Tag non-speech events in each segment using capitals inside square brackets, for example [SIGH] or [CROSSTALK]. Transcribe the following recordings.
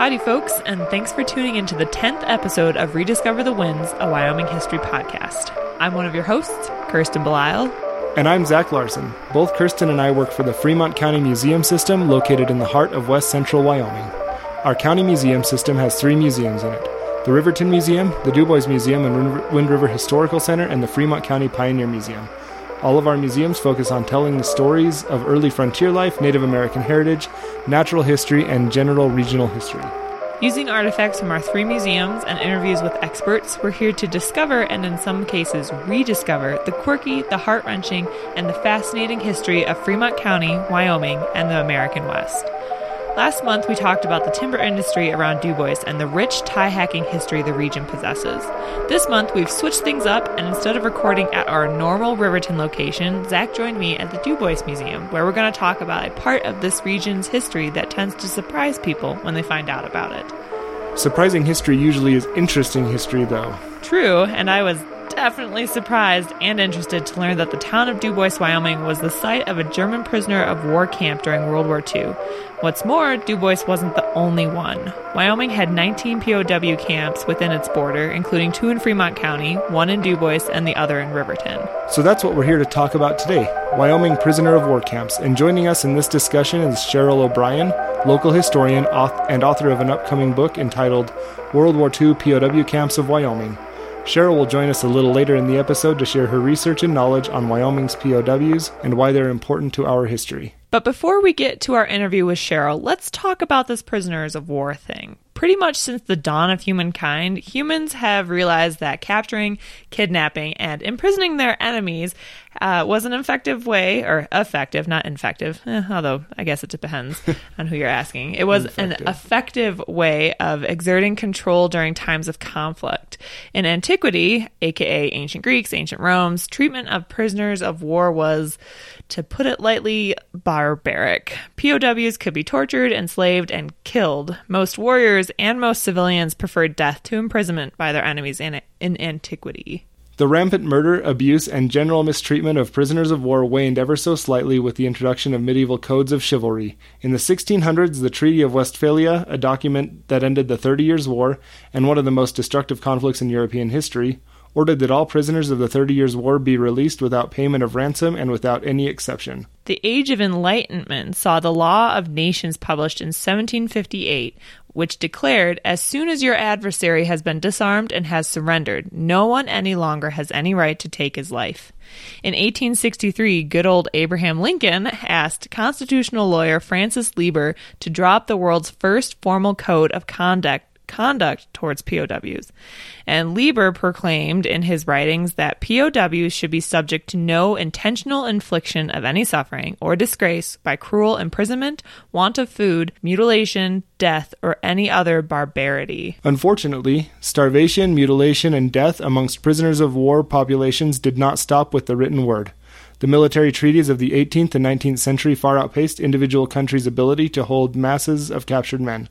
Howdy, folks, and thanks for tuning into the 10th episode of Rediscover the Winds, a Wyoming history podcast. I'm one of your hosts, Kirsten Belisle. And I'm Zach Larson. Both Kirsten and I work for the Fremont County Museum System located in the heart of west central Wyoming. Our county museum system has three museums in it the Riverton Museum, the Dubois Museum and Wind River Historical Center, and the Fremont County Pioneer Museum. All of our museums focus on telling the stories of early frontier life, Native American heritage, natural history, and general regional history. Using artifacts from our three museums and interviews with experts, we're here to discover and, in some cases, rediscover the quirky, the heart wrenching, and the fascinating history of Fremont County, Wyoming, and the American West. Last month, we talked about the timber industry around Dubois and the rich tie hacking history the region possesses. This month, we've switched things up, and instead of recording at our normal Riverton location, Zach joined me at the Dubois Museum, where we're going to talk about a part of this region's history that tends to surprise people when they find out about it. Surprising history usually is interesting history, though. True, and I was definitely surprised and interested to learn that the town of Dubois, Wyoming was the site of a German prisoner of war camp during World War II. What's more, Dubois wasn't the only one. Wyoming had 19 POW camps within its border, including two in Fremont County, one in Dubois, and the other in Riverton. So that's what we're here to talk about today Wyoming prisoner of war camps. And joining us in this discussion is Cheryl O'Brien, local historian and author of an upcoming book entitled World War II POW Camps of Wyoming. Cheryl will join us a little later in the episode to share her research and knowledge on Wyoming's POWs and why they're important to our history. But before we get to our interview with Cheryl, let's talk about this prisoners of war thing pretty much since the dawn of humankind, humans have realized that capturing, kidnapping, and imprisoning their enemies uh, was an effective way, or effective, not infective, eh, although I guess it depends [LAUGHS] on who you're asking. It was an effective way of exerting control during times of conflict. In antiquity, aka ancient Greeks, ancient Rome's, treatment of prisoners of war was, to put it lightly, barbaric. POWs could be tortured, enslaved, and killed. Most warriors and most civilians preferred death to imprisonment by their enemies in, in antiquity. The rampant murder, abuse, and general mistreatment of prisoners of war waned ever so slightly with the introduction of medieval codes of chivalry. In the 1600s, the Treaty of Westphalia, a document that ended the Thirty Years' War and one of the most destructive conflicts in European history, ordered that all prisoners of the Thirty Years' War be released without payment of ransom and without any exception. The Age of Enlightenment saw the Law of Nations published in 1758, which declared as soon as your adversary has been disarmed and has surrendered, no one any longer has any right to take his life. In 1863, good old Abraham Lincoln asked constitutional lawyer Francis Lieber to draw up the world's first formal code of conduct conduct towards POWs. And Lieber proclaimed in his writings that POWs should be subject to no intentional infliction of any suffering or disgrace by cruel imprisonment, want of food, mutilation, death, or any other barbarity. Unfortunately, starvation, mutilation, and death amongst prisoners of war populations did not stop with the written word. The military treaties of the 18th and 19th century far outpaced individual countries' ability to hold masses of captured men.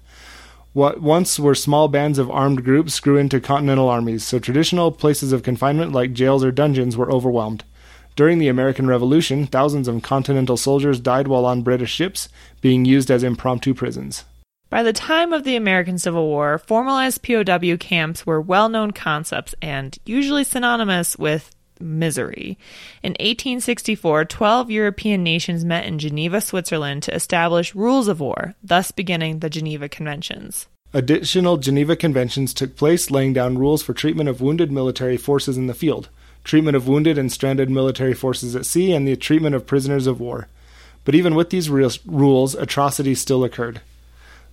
What once were small bands of armed groups grew into continental armies, so traditional places of confinement like jails or dungeons were overwhelmed. During the American Revolution, thousands of continental soldiers died while on British ships, being used as impromptu prisons. By the time of the American Civil War, formalized POW camps were well known concepts and usually synonymous with misery. In 1864, 12 European nations met in Geneva, Switzerland to establish rules of war, thus beginning the Geneva Conventions. Additional Geneva Conventions took place, laying down rules for treatment of wounded military forces in the field, treatment of wounded and stranded military forces at sea, and the treatment of prisoners of war. But even with these rules, atrocities still occurred.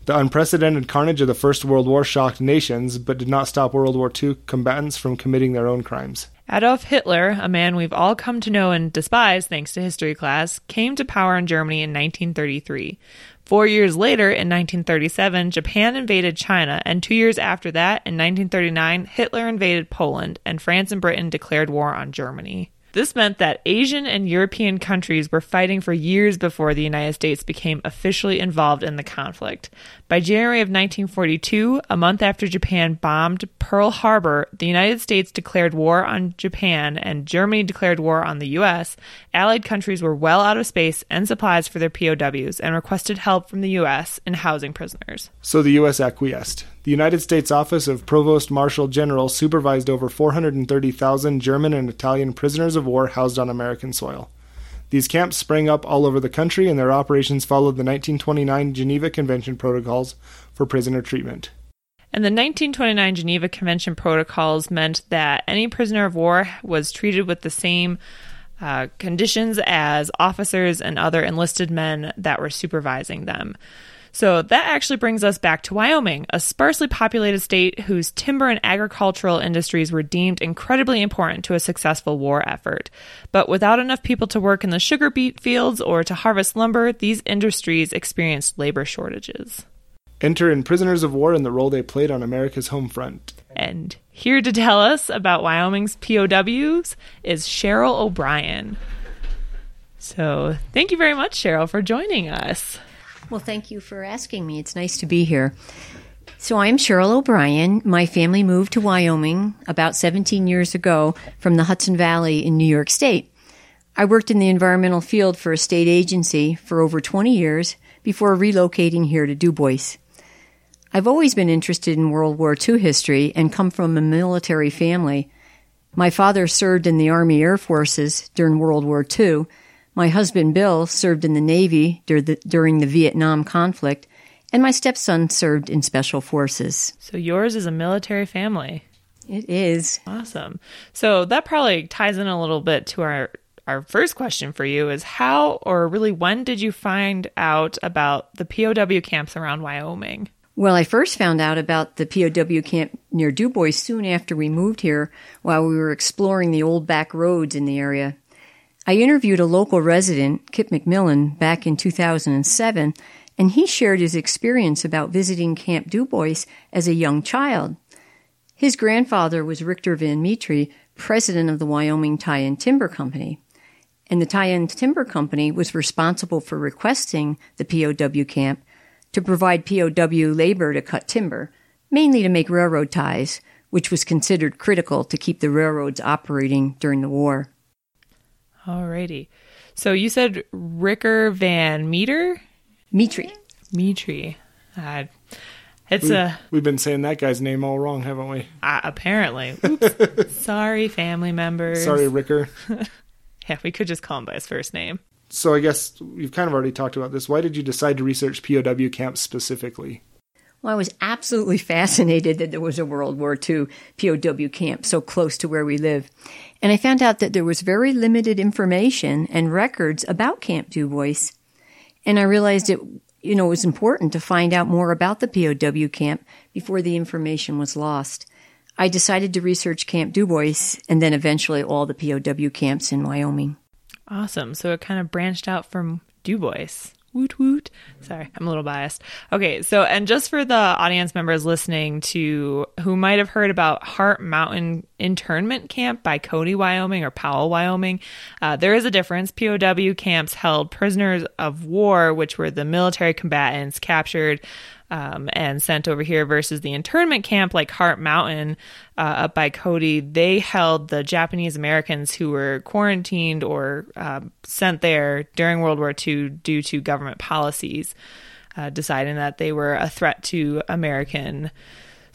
The unprecedented carnage of the First World War shocked nations, but did not stop World War II combatants from committing their own crimes. Adolf Hitler, a man we've all come to know and despise thanks to history class, came to power in Germany in 1933. Four years later, in 1937, Japan invaded China, and two years after that, in 1939, Hitler invaded Poland, and France and Britain declared war on Germany. This meant that Asian and European countries were fighting for years before the United States became officially involved in the conflict. By January of 1942, a month after Japan bombed Pearl Harbor, the United States declared war on Japan and Germany declared war on the US. Allied countries were well out of space and supplies for their POWs and requested help from the US in housing prisoners. So the U.S. acquiesced. The United States Office of Provost Marshal General supervised over 430,000 German and Italian prisoners of war housed on American soil. These camps sprang up all over the country, and their operations followed the 1929 Geneva Convention protocols for prisoner treatment. And the 1929 Geneva Convention protocols meant that any prisoner of war was treated with the same uh, conditions as officers and other enlisted men that were supervising them. So that actually brings us back to Wyoming, a sparsely populated state whose timber and agricultural industries were deemed incredibly important to a successful war effort. But without enough people to work in the sugar beet fields or to harvest lumber, these industries experienced labor shortages. Enter in prisoners of war and the role they played on America's home front. And here to tell us about Wyoming's POWs is Cheryl O'Brien. So, thank you very much, Cheryl, for joining us. Well, thank you for asking me. It's nice to be here. So, I'm Cheryl O'Brien. My family moved to Wyoming about 17 years ago from the Hudson Valley in New York State. I worked in the environmental field for a state agency for over 20 years before relocating here to Dubois. I've always been interested in World War II history and come from a military family. My father served in the Army Air Forces during World War II my husband Bill served in the Navy during the Vietnam conflict, and my stepson served in special forces. So yours is a military family. It is. Awesome. So that probably ties in a little bit to our our first question for you is how or really when did you find out about the POW camps around Wyoming? Well, I first found out about the POW camp near Dubois soon after we moved here while we were exploring the old back roads in the area. I interviewed a local resident, Kip McMillan, back in 2007, and he shared his experience about visiting Camp Dubois as a young child. His grandfather was Ricker Van Metre, president of the Wyoming Tie and Timber Company. And the Tie and Timber Company was responsible for requesting the POW camp to provide POW labor to cut timber, mainly to make railroad ties, which was considered critical to keep the railroads operating during the war. Alrighty. So you said Ricker Van Meter? Metre. Metre. Uh, it's we, a. We've been saying that guy's name all wrong, haven't we? Uh, apparently. [LAUGHS] Oops. Sorry, family members. Sorry, Ricker. [LAUGHS] yeah, we could just call him by his first name. So I guess you've kind of already talked about this. Why did you decide to research POW camps specifically? Well, I was absolutely [LAUGHS] fascinated that there was a World War II POW camp so close to where we live. And I found out that there was very limited information and records about Camp Dubois. And I realized it, you know, was important to find out more about the POW camp before the information was lost. I decided to research Camp Dubois and then eventually all the POW camps in Wyoming. Awesome. So it kind of branched out from Dubois. Woot woot. Sorry, I'm a little biased. Okay, so and just for the audience members listening to who might have heard about Heart Mountain Internment Camp by Cody, Wyoming, or Powell, Wyoming, uh, there is a difference. POW camps held prisoners of war, which were the military combatants captured um, and sent over here versus the internment camp like Heart Mountain uh, up by Cody. They held the Japanese Americans who were quarantined or uh, sent there during World War II due to government policies, uh, deciding that they were a threat to American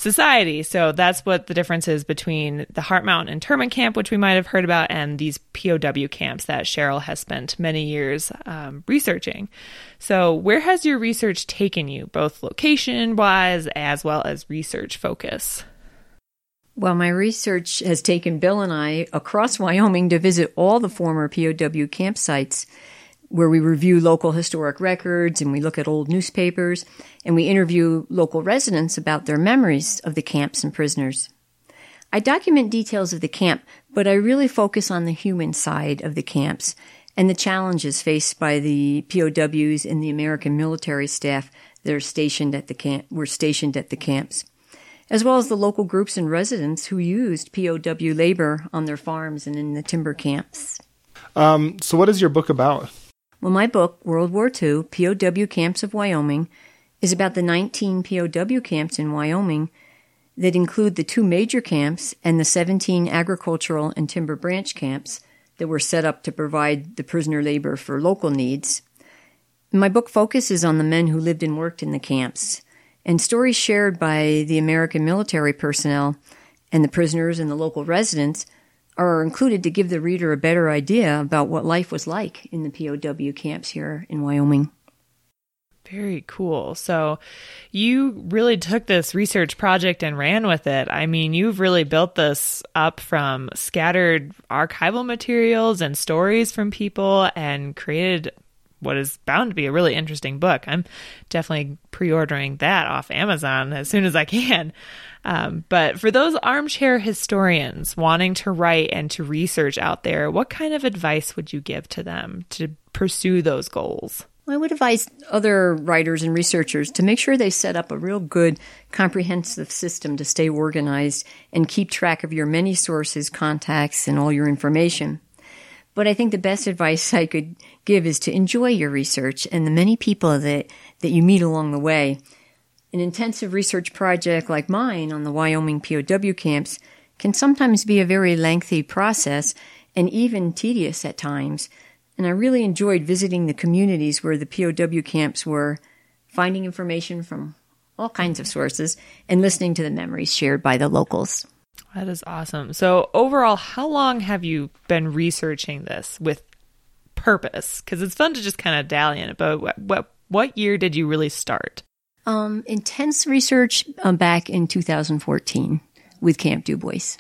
society. So that's what the difference is between the Heart Mountain internment camp, which we might have heard about, and these POW camps that Cheryl has spent many years um, researching. So, where has your research taken you, both location wise as well as research focus? Well, my research has taken Bill and I across Wyoming to visit all the former POW campsites where we review local historic records and we look at old newspapers and we interview local residents about their memories of the camps and prisoners. I document details of the camp, but I really focus on the human side of the camps and the challenges faced by the POWs and the American military staff that are stationed at the camp were stationed at the camps. as well as the local groups and residents who used POW labor on their farms and in the timber camps. Um, so, what is your book about? Well, my book, World War II POW Camps of Wyoming, is about the 19 POW camps in Wyoming that include the two major camps and the 17 agricultural and timber branch camps that were set up to provide the prisoner labor for local needs. My book focuses on the men who lived and worked in the camps, and stories shared by the American military personnel and the prisoners and the local residents are included to give the reader a better idea about what life was like in the POW camps here in Wyoming. Very cool. So, you really took this research project and ran with it. I mean, you've really built this up from scattered archival materials and stories from people and created what is bound to be a really interesting book. I'm definitely pre ordering that off Amazon as soon as I can. Um, but for those armchair historians wanting to write and to research out there, what kind of advice would you give to them to pursue those goals? I would advise other writers and researchers to make sure they set up a real good, comprehensive system to stay organized and keep track of your many sources, contacts, and all your information. But I think the best advice I could give is to enjoy your research and the many people that, that you meet along the way. An intensive research project like mine on the Wyoming POW camps can sometimes be a very lengthy process and even tedious at times. And I really enjoyed visiting the communities where the POW camps were, finding information from all kinds of sources, and listening to the memories shared by the locals. That is awesome. So, overall, how long have you been researching this with purpose? Because it's fun to just kind of dally in it, but what, what, what year did you really start? Um, intense research um, back in 2014 with Camp Dubois,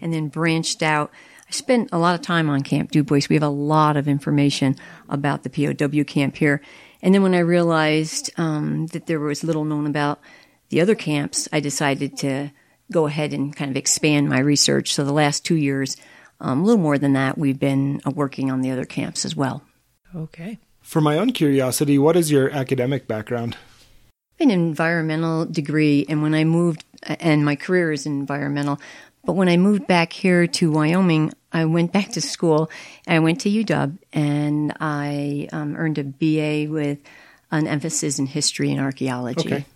and then branched out. I spent a lot of time on Camp Dubois. We have a lot of information about the POW camp here. And then when I realized um, that there was little known about the other camps, I decided to go ahead and kind of expand my research. So the last two years, um, a little more than that, we've been uh, working on the other camps as well. Okay. For my own curiosity, what is your academic background? An environmental degree, and when I moved, and my career is environmental, but when I moved back here to Wyoming, I went back to school. I went to UW, and I um, earned a BA with an emphasis in history and archaeology. Okay.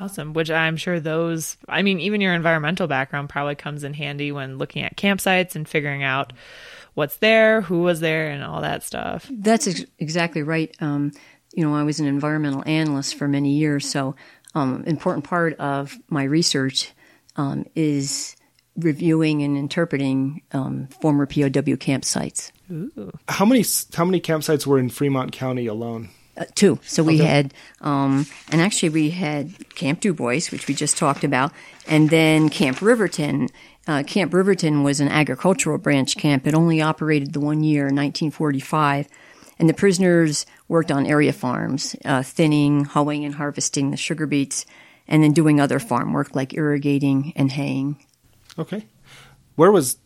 Awesome. Which I'm sure those, I mean, even your environmental background probably comes in handy when looking at campsites and figuring out what's there, who was there, and all that stuff. That's ex- exactly right. Um, you know, I was an environmental analyst for many years, so um, important part of my research um, is reviewing and interpreting um, former POW campsites. Ooh. How many how many campsites were in Fremont County alone? Uh, two. So we Okay. had, um, and actually we had Camp Dubois, which we just talked about, and then Camp Riverton. Uh, camp Riverton was an agricultural branch camp. It only operated the one year, 1945, and the prisoners worked on area farms, uh, thinning, hoeing, and harvesting the sugar beets, and then doing other farm work like irrigating and haying. Okay. Where was?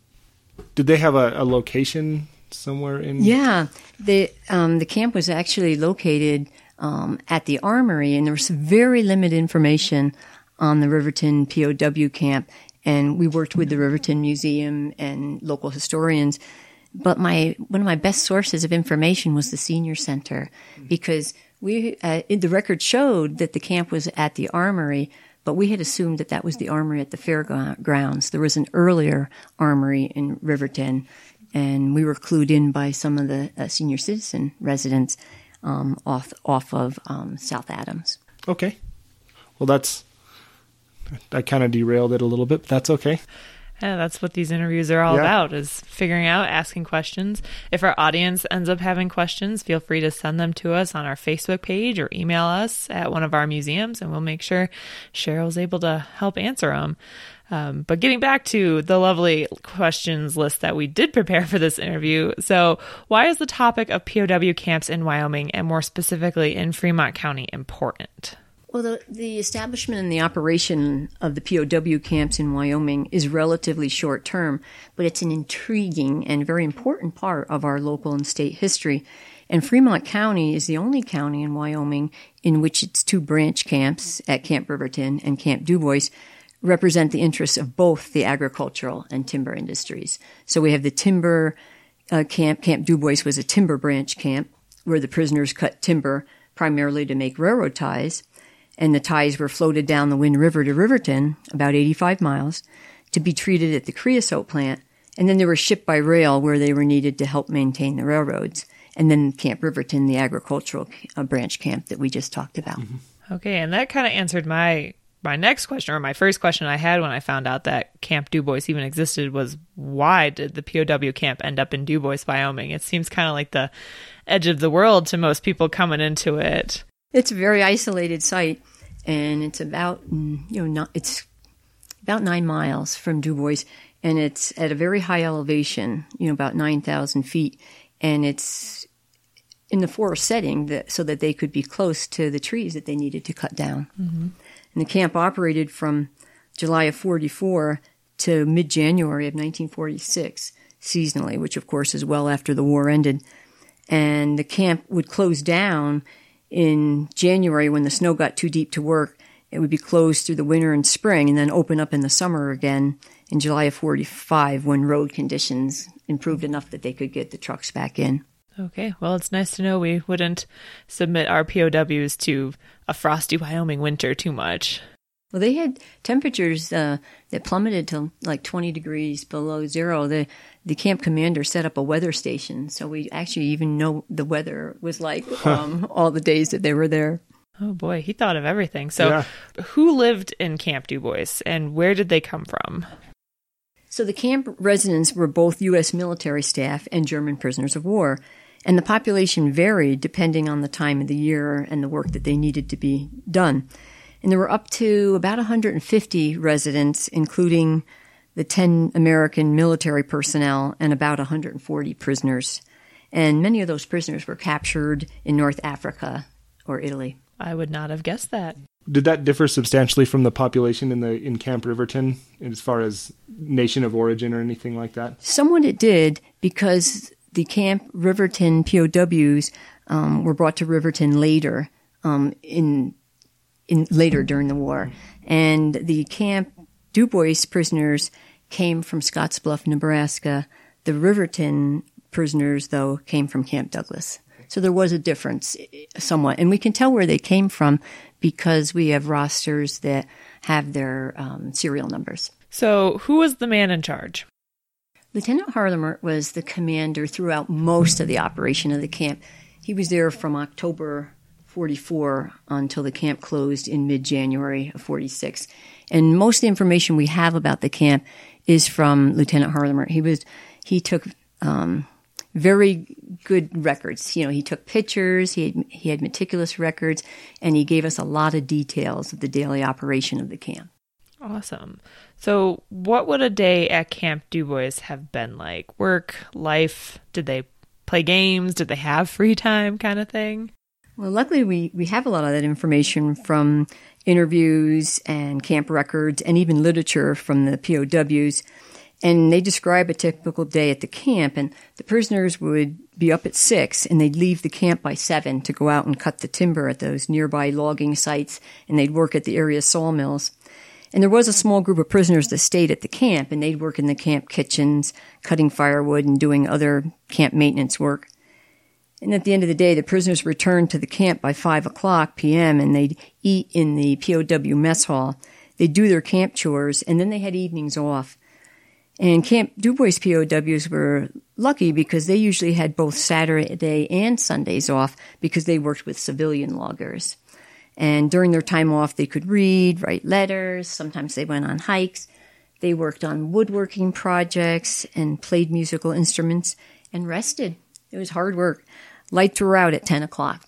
Did they have a, a location somewhere in? Yeah, the um, the camp was actually located um, at the armory, and there was very limited information on the Riverton POW camp. And we worked with the Riverton Museum and local historians. But my one of my best sources of information was the senior center because we uh, the record showed that the camp was at the armory, but we had assumed that that was the armory at the fairgrounds. There was an earlier armory in Riverton, and we were clued in by some of the uh, senior citizen residents um, off off of um, South Adams. Okay. Well, that's. I kind of derailed it a little bit, but that's okay. Yeah, that's what these interviews are all Yeah. about is figuring out, asking questions. If our audience ends up having questions, feel free to send them to us on our Facebook page or email us at one of our museums and we'll make sure Cheryl's able to help answer them. Um, but getting back to the lovely questions list that we did prepare for this interview. So, why is the topic of POW camps in Wyoming and more specifically in Fremont County important? Well, the, the establishment and the operation of the POW camps in Wyoming is relatively short term, but it's an intriguing and very important part of our local and state history. And Fremont County is the only county in Wyoming in which its two branch camps at Camp Riverton and Camp Dubois represent the interests of both the agricultural and timber industries. So we have the timber uh, camp. Camp Dubois was a timber branch camp where the prisoners cut timber primarily to make railroad ties, and the ties were floated down the Wind River to Riverton, about 85 miles, to be treated at the creosote plant, and then they were shipped by rail where they were needed to help maintain the railroads. And then Camp Riverton, the agricultural uh, branch camp that we just talked about. Mm-hmm. Okay, and that kind of answered my my next question, or my first question I had when I found out that Camp Dubois even existed, was why did the POW camp end up in Dubois, Wyoming? It seems kind of like the edge of the world to most people coming into it. It's a very isolated site, and it's about mm, you know not, it's about nine miles from Dubois, and it's at a very high elevation, you know about nine thousand feet, and it's in the forest setting that so that they could be close to the trees that they needed to cut down. Mm-hmm. And the camp operated from July of 44 to mid January of 1946, seasonally, which of course is well after the war ended. And the camp would close down in January when the snow got too deep to work. It would be closed through the winter and spring and then open up in the summer again in July of 45 when road conditions improved enough that they could get the trucks back in. Okay, well, it's nice to know we wouldn't submit our POWs to a frosty Wyoming winter too much. Well, they had temperatures uh, that plummeted to like 20 degrees below zero. The the camp commander set up a weather station, so we actually even know the weather was like um, all the days that they were there. Oh boy, he thought of everything. So, yeah. who lived in Camp Dubois, and where did they come from? So the camp residents were both U.S. military staff and German prisoners of war and the population varied depending on the time of the year and the work that they needed to be done. And there were up to about 150 residents, including the 10 American military personnel and about 140 prisoners. And many of those prisoners were captured in North Africa or Italy. I would not have guessed that. Did that differ substantially from the population in the in Camp Riverton as far as nation of origin or anything like that? Somewhat it did because the Camp Riverton POWs um, were brought to Riverton later um, in in later during the war, mm-hmm. and the Camp Dubois prisoners came from Scottsbluff, Nebraska. The Riverton prisoners, though, came from Camp Douglas. So there was a difference eh, eh, somewhat. And we can tell where they came from because we have rosters that have their um, serial numbers. So, who was the man in charge? Lieutenant Harlemer was the commander throughout most of the operation of the camp. He was there from October 44 until the camp closed in mid January of 46. And most of the information we have about the camp is from Lieutenant Harlemer. He was, he took, um, very good records. You know, he took pictures, he had, he had meticulous records, and he gave us a lot of details of the daily operation of the camp. Awesome. So, what would a day at Camp Dubois have been like? Work, life? Did they play games? Did they have free time kind of thing? Well, luckily, we, we have a lot of that information from interviews and camp records and even literature from the POWs. And they describe a typical day at the camp, and the prisoners would be up at six and they'd leave the camp by seven to go out and cut the timber at those nearby logging sites, and they'd work at the area sawmills. And there was a small group of prisoners that stayed at the camp and they'd work in the camp kitchens, cutting firewood and doing other camp maintenance work. And at the end of the day, the prisoners returned to the camp by 5 o'clock p.m. and they'd eat in the POW mess hall. They'd do their camp chores and then they had evenings off. And Camp Dubois POWs were lucky because they usually had both Saturday and Sundays off because they worked with civilian loggers. And during their time off, they could read, write letters. Sometimes they went on hikes. They worked on woodworking projects and played musical instruments and rested. It was hard work. Lights were out at 10 o'clock.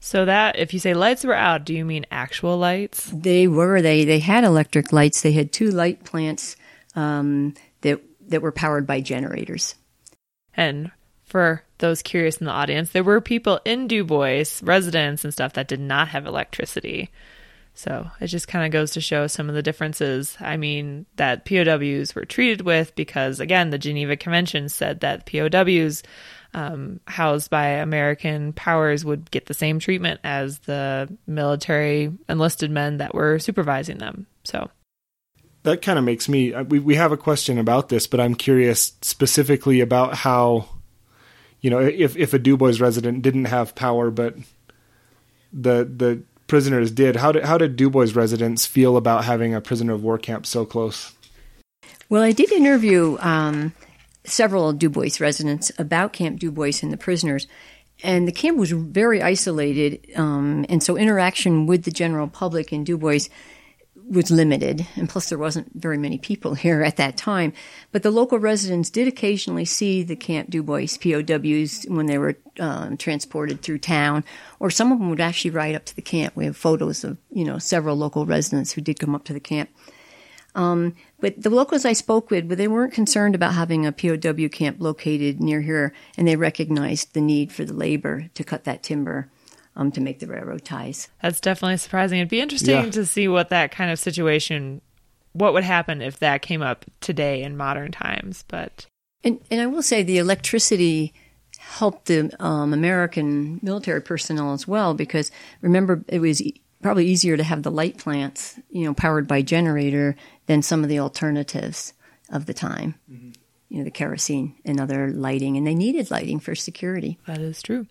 So that, if you say lights were out, do you mean actual lights? They were. They they had electric lights. They had two light plants um, that that were powered by generators. And for those curious in the audience, there were people in Dubois, residents and stuff, that did not have electricity. So it just kind of goes to show some of the differences. I mean, that POWs were treated with because, again, the Geneva Convention said that POWs um, housed by American powers would get the same treatment as the military enlisted men that were supervising them. So that kind of makes me. uh, We we have a question about this, but I'm curious specifically about how, you know, if if a Dubois resident didn't have power, but the the prisoners did. How did how did Dubois residents feel about having a prisoner of war camp so close? Well, I did interview um, several Dubois residents about Camp Dubois and the prisoners, and the camp was very isolated, um, and so interaction with the general public in Dubois was limited, and plus there wasn't very many people [LAUGHS] here at that time. But the local residents did occasionally see the Camp Dubois POWs when they were um, transported through town, or some of them would actually ride up to the camp. We have photos of you know several local residents who did come up to the camp. Um, but the locals I spoke with, they weren't concerned about having a POW camp located near here, and they recognized the need for the labor to cut that timber um, to make the railroad ties. that's definitely surprising. It'd be interesting Yeah. to see what that kind of situation, what would happen if that came up today in modern times. But And, and I will say the electricity helped the um, American military personnel as well because remember it was e- probably easier to have the light plants, you know, powered by generator than some of the alternatives of the time. You know, the kerosene and other lighting, and they needed lighting for security. that is true.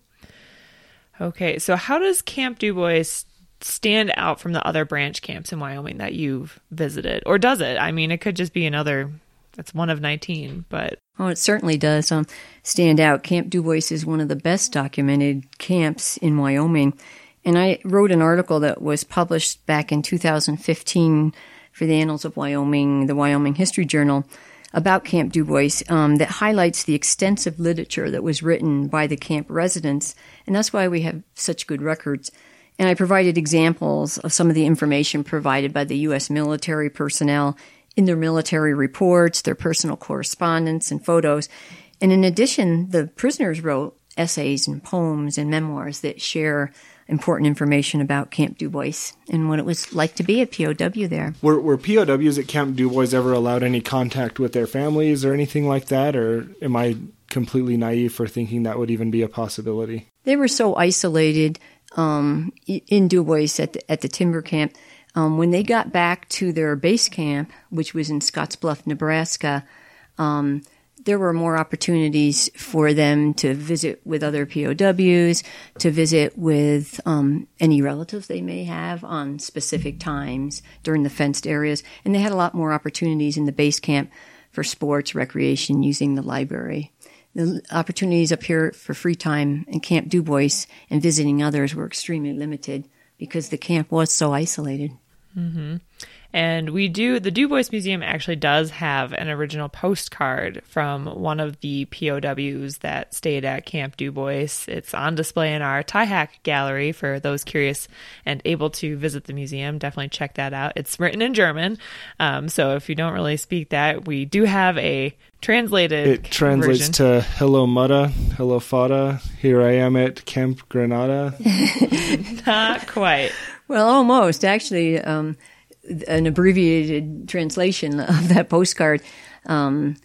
Okay, so how does Camp Dubois stand out from the other branch camps in Wyoming that you've visited? Or does it? I mean, it could just be another, it's one of 19, but Oh, it certainly does um, stand out. Camp Dubois is one of the best documented camps in Wyoming. And I wrote an article that was published back in 2015 for the Annals of Wyoming, the Wyoming History Journal, about Camp Dubois um, that highlights the extensive literature that was written by the camp residents. And that's why we have such good records. And I provided examples of some of the information provided by the U.S. military personnel in their military reports, their personal correspondence, and photos. And in addition, the prisoners wrote essays and poems and memoirs that share important information about Camp Dubois and what it was like to be a POW there. Were were POWs at Camp Dubois ever allowed any contact with their families or anything like that, or am I completely naive for thinking that would even be a possibility? They were so isolated um, in Du Bois at the, at the timber camp. Um, when they got back to their base camp, which was in Scottsbluff, Nebraska, um, there were more opportunities for them to visit with other POWs, to visit with um, any relatives they may have on specific times during the fenced areas. And they had a lot more opportunities in the base camp for sports, recreation, using the library. The opportunities up here for free time in Camp Dubois and visiting others were extremely limited because the camp was so isolated. And we do, the Dubois Museum actually does have an original postcard from one of the POWs that stayed at Camp Dubois. It's on display in our Tie Hack gallery for those curious and able to visit the museum. Definitely check that out. It's written in German. Um, so if you don't really speak that, we do have a translated It translates version. to "Hello Mutta, Hello Fada." Here I am at Camp Granada. [LAUGHS] Not quite. Well, almost. Actually, um, an abbreviated translation of that postcard um,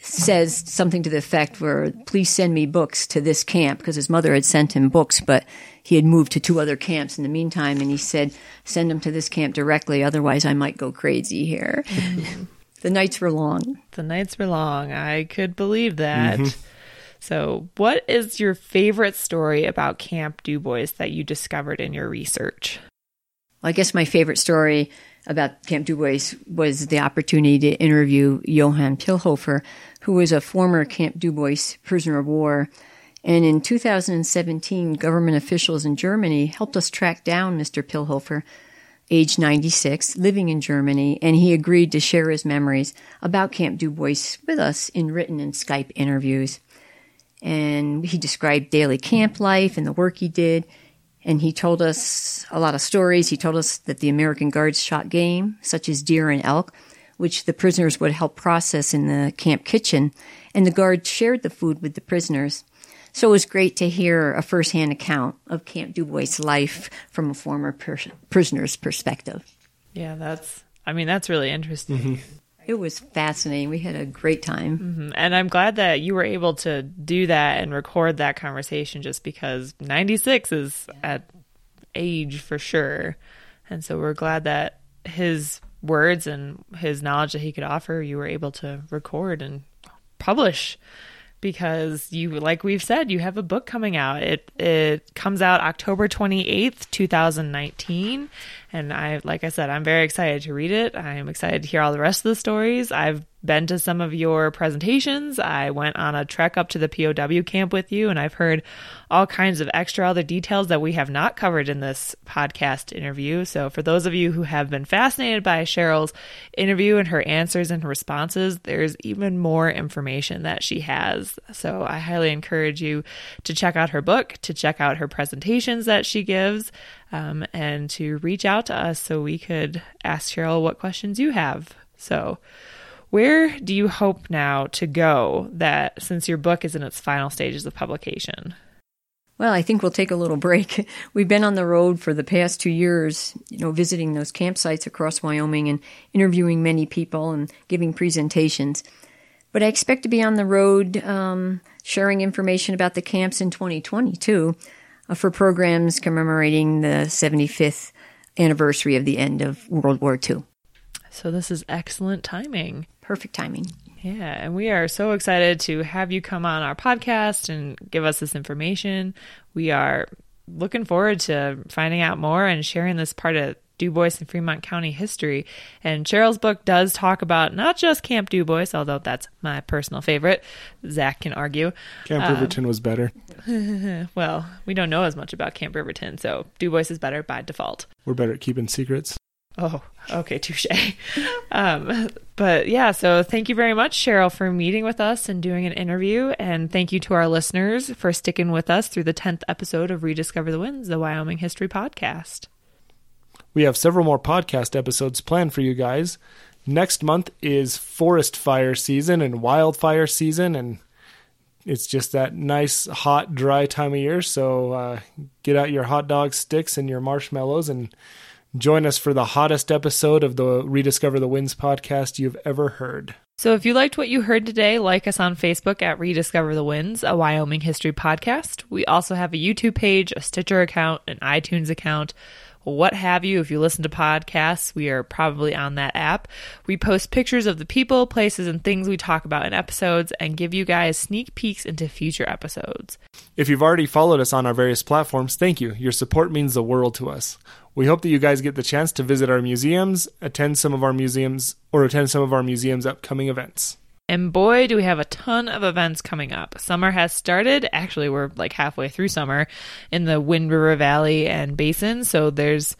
says something to the effect where, please send me books to this camp, because his mother had sent him books, but he had moved to two other camps in the meantime, and he said, send them to this camp directly, otherwise I might go crazy here. [LAUGHS] the nights were long. The nights were long. I could believe that. Mm-hmm. So, what is your favorite story about Camp Dubois that you discovered in your research? well, I guess my favorite story about Camp Dubois was the opportunity to interview Johann Pilhofer, who was a former Camp Dubois prisoner of war. And in 2017, government officials in Germany helped us track down Mr. Pilhofer, age 96, living in Germany, and he agreed to share his memories about Camp Dubois with us in written and Skype interviews. And he described daily camp life and the work he did. And he told us a lot of stories. He told us that the American Guards shot game, such as deer and elk, which the prisoners would help process in the camp kitchen. And the guards shared the food with the prisoners. So it was great to hear a firsthand account of Camp Dubois' life from a former pers- prisoner's perspective. Yeah, that's, I mean, that's really interesting. Mm-hmm. It was fascinating. We had a great time. Mm-hmm. And I'm glad that you were able to do that and record that conversation just because 96 is at age for sure. And so we're glad that his words and his knowledge that he could offer, you were able to record and publish because you like we've said you have a book coming out it it comes out October 28th 2019 and I like I said I'm very excited to read it I'm excited to hear all the rest of the stories I've been to some of your presentations. I went on a trek up to the POW camp with you, and I've heard all kinds of extra other details that we have not covered in this podcast interview. So, for those of you who have been fascinated by Cheryl's interview and her answers and responses, there's even more information that she has. So, I highly encourage you to check out her book, to check out her presentations that she gives. Um, and to reach out to us so we could ask Cheryl what questions you have. So, where do you hope now to go that since your book is in its final stages of publication? Well, I think we'll take a little break. [LAUGHS] We've been on the road for the past two years, you know, visiting those campsites across Wyoming and interviewing many people and giving presentations. But I expect to be on the road um, sharing information about the camps in 2020 too, uh, Uh, for programs commemorating the 75th anniversary of the end of World War II. So this is excellent timing perfect timing. Yeah, and we are so excited to have you come on our podcast and give us this information. We are looking forward to finding out more and sharing this part of Dubois and Fremont County history. And Cheryl's book does talk about not just Camp Dubois, although that's my personal favorite. Zach can argue. Camp um, Riverton was better. [LAUGHS] well, we don't know as much about Camp Riverton, so Dubois is better by default. We're better at keeping secrets. Oh, okay, touche. [LAUGHS] Um, but yeah, so thank you very much, Cheryl, for meeting with us and doing an interview. And thank you to our listeners for sticking with us through the 10th episode of Rediscover the Winds, the Wyoming History Podcast. We have several more podcast episodes planned for you guys. Next month is forest fire season and wildfire season, and it's just that nice, hot, dry time of year. So uh, get out your hot dog sticks and your marshmallows and Join us for the hottest episode of the Rediscover the Winds podcast you've ever heard. So, if you liked what you heard today, like us on Facebook at Rediscover the Winds, a Wyoming history podcast. We also have a YouTube page, a Stitcher account, an iTunes account, what have you. If you listen to podcasts, we are probably on that app. We post pictures of the people, places, and things we talk about in episodes and give you guys sneak peeks into future episodes. If you've already followed us on our various platforms, thank you. Your support means the world to us. We hope that you guys get the chance to visit our museums, attend some of our museums, or attend some of our museums' upcoming events. And boy, do we have a ton of events coming up. Summer has started. Actually, we're like halfway through summer in the Wind River Valley and Basin. So there's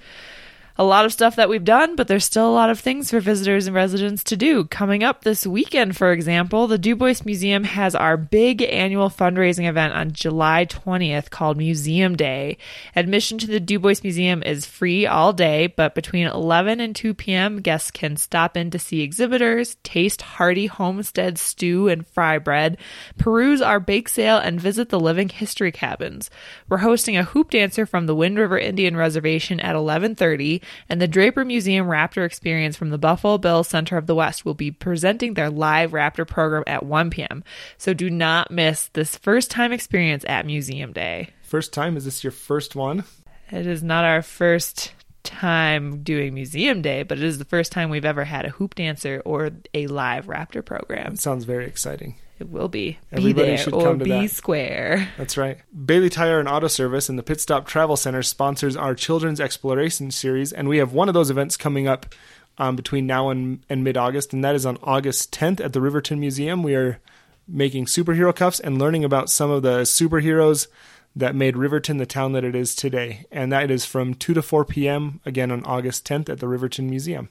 a lot of stuff that we've done, but there's still a lot of things for visitors and residents to do. Coming up this weekend, for example, the Dubois Museum has our big annual fundraising event on July 20th called Museum Day. Admission to the Dubois Museum is free all day, but between 11 and 2 p.m., guests can stop in to see exhibitors, taste hearty homestead stew and fry bread, peruse our bake sale, and visit the living history cabins. We're hosting a hoop dancer from the Wind River Indian Reservation at 1130 and the Draper Museum Raptor Experience from the Buffalo Bills Center of the West will be presenting their live Raptor program at 1 p.m. So do not miss this first time experience at Museum Day. First time? Is this your first one? It is not our first time doing Museum Day, but it is the first time we've ever had a hoop dancer or a live Raptor program. It sounds very exciting. It will be. Everybody be there should or be that. square. That's right. Bailey Tire and Auto Service and the Pit Stop Travel Center sponsors our Children's Exploration Series, and we have one of those events coming up um, between now and, and mid August, and that is on August 10th at the Riverton Museum. We are making superhero cuffs and learning about some of the superheroes that made Riverton the town that it is today. And that is from 2 to 4 p.m. again on August 10th at the Riverton Museum.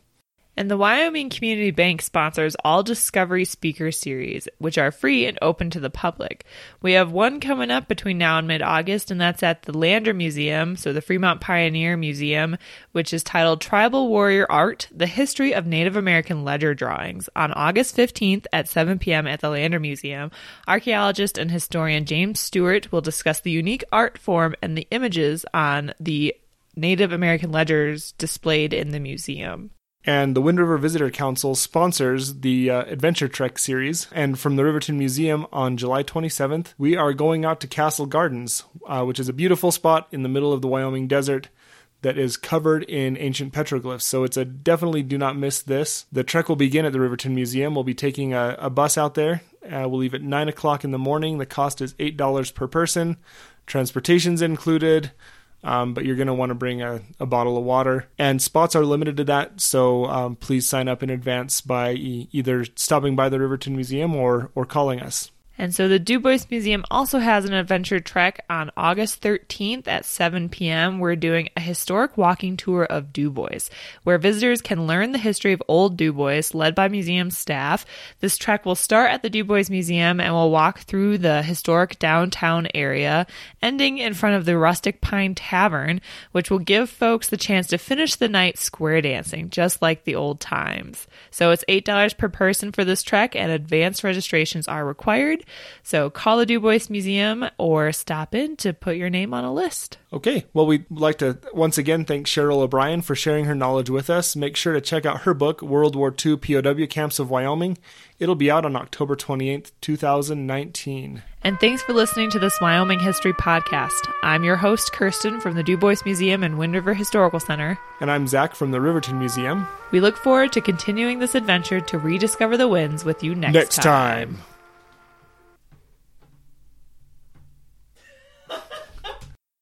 And the Wyoming Community Bank sponsors all Discovery Speaker Series, which are free and open to the public. We have one coming up between now and mid August, and that's at the Lander Museum, so the Fremont Pioneer Museum, which is titled Tribal Warrior Art The History of Native American Ledger Drawings. On August 15th at 7 p.m. at the Lander Museum, archaeologist and historian James Stewart will discuss the unique art form and the images on the Native American ledgers displayed in the museum. And the Wind River Visitor Council sponsors the uh, Adventure Trek series. And from the Riverton Museum on July 27th, we are going out to Castle Gardens, uh, which is a beautiful spot in the middle of the Wyoming desert that is covered in ancient petroglyphs. So it's a definitely do not miss this. The trek will begin at the Riverton Museum. We'll be taking a, a bus out there. Uh, we'll leave at 9 o'clock in the morning. The cost is $8 per person. Transportation's included. Um, but you're going to want to bring a, a, bottle of water. And spots are limited to that, so um, please sign up in advance by e- either stopping by the Riverton Museum or, or calling us. And so the Dubois Museum also has an adventure trek on August 13th at 7 p.m. We're doing a historic walking tour of Dubois, where visitors can learn the history of old Dubois, led by museum staff. This trek will start at the Dubois Museum and will walk through the historic downtown area, ending in front of the Rustic Pine Tavern, which will give folks the chance to finish the night square dancing, just like the old times. So it's $8 per person for this trek, and advanced registrations are required. So call the Dubois Museum or stop in to put your name on a list. Okay. Well, we'd like to once again thank Cheryl O'Brien for sharing her knowledge with us. Make sure to check out her book, World War II POW Camps of Wyoming. It'll be out on October 28th, 2019. And thanks for listening to this Wyoming History Podcast. I'm your host, Kirsten, from the Dubois Museum and Wind River Historical Center. And I'm Zach from the Riverton Museum. We look forward to continuing this adventure to rediscover the winds with you next, next time. time.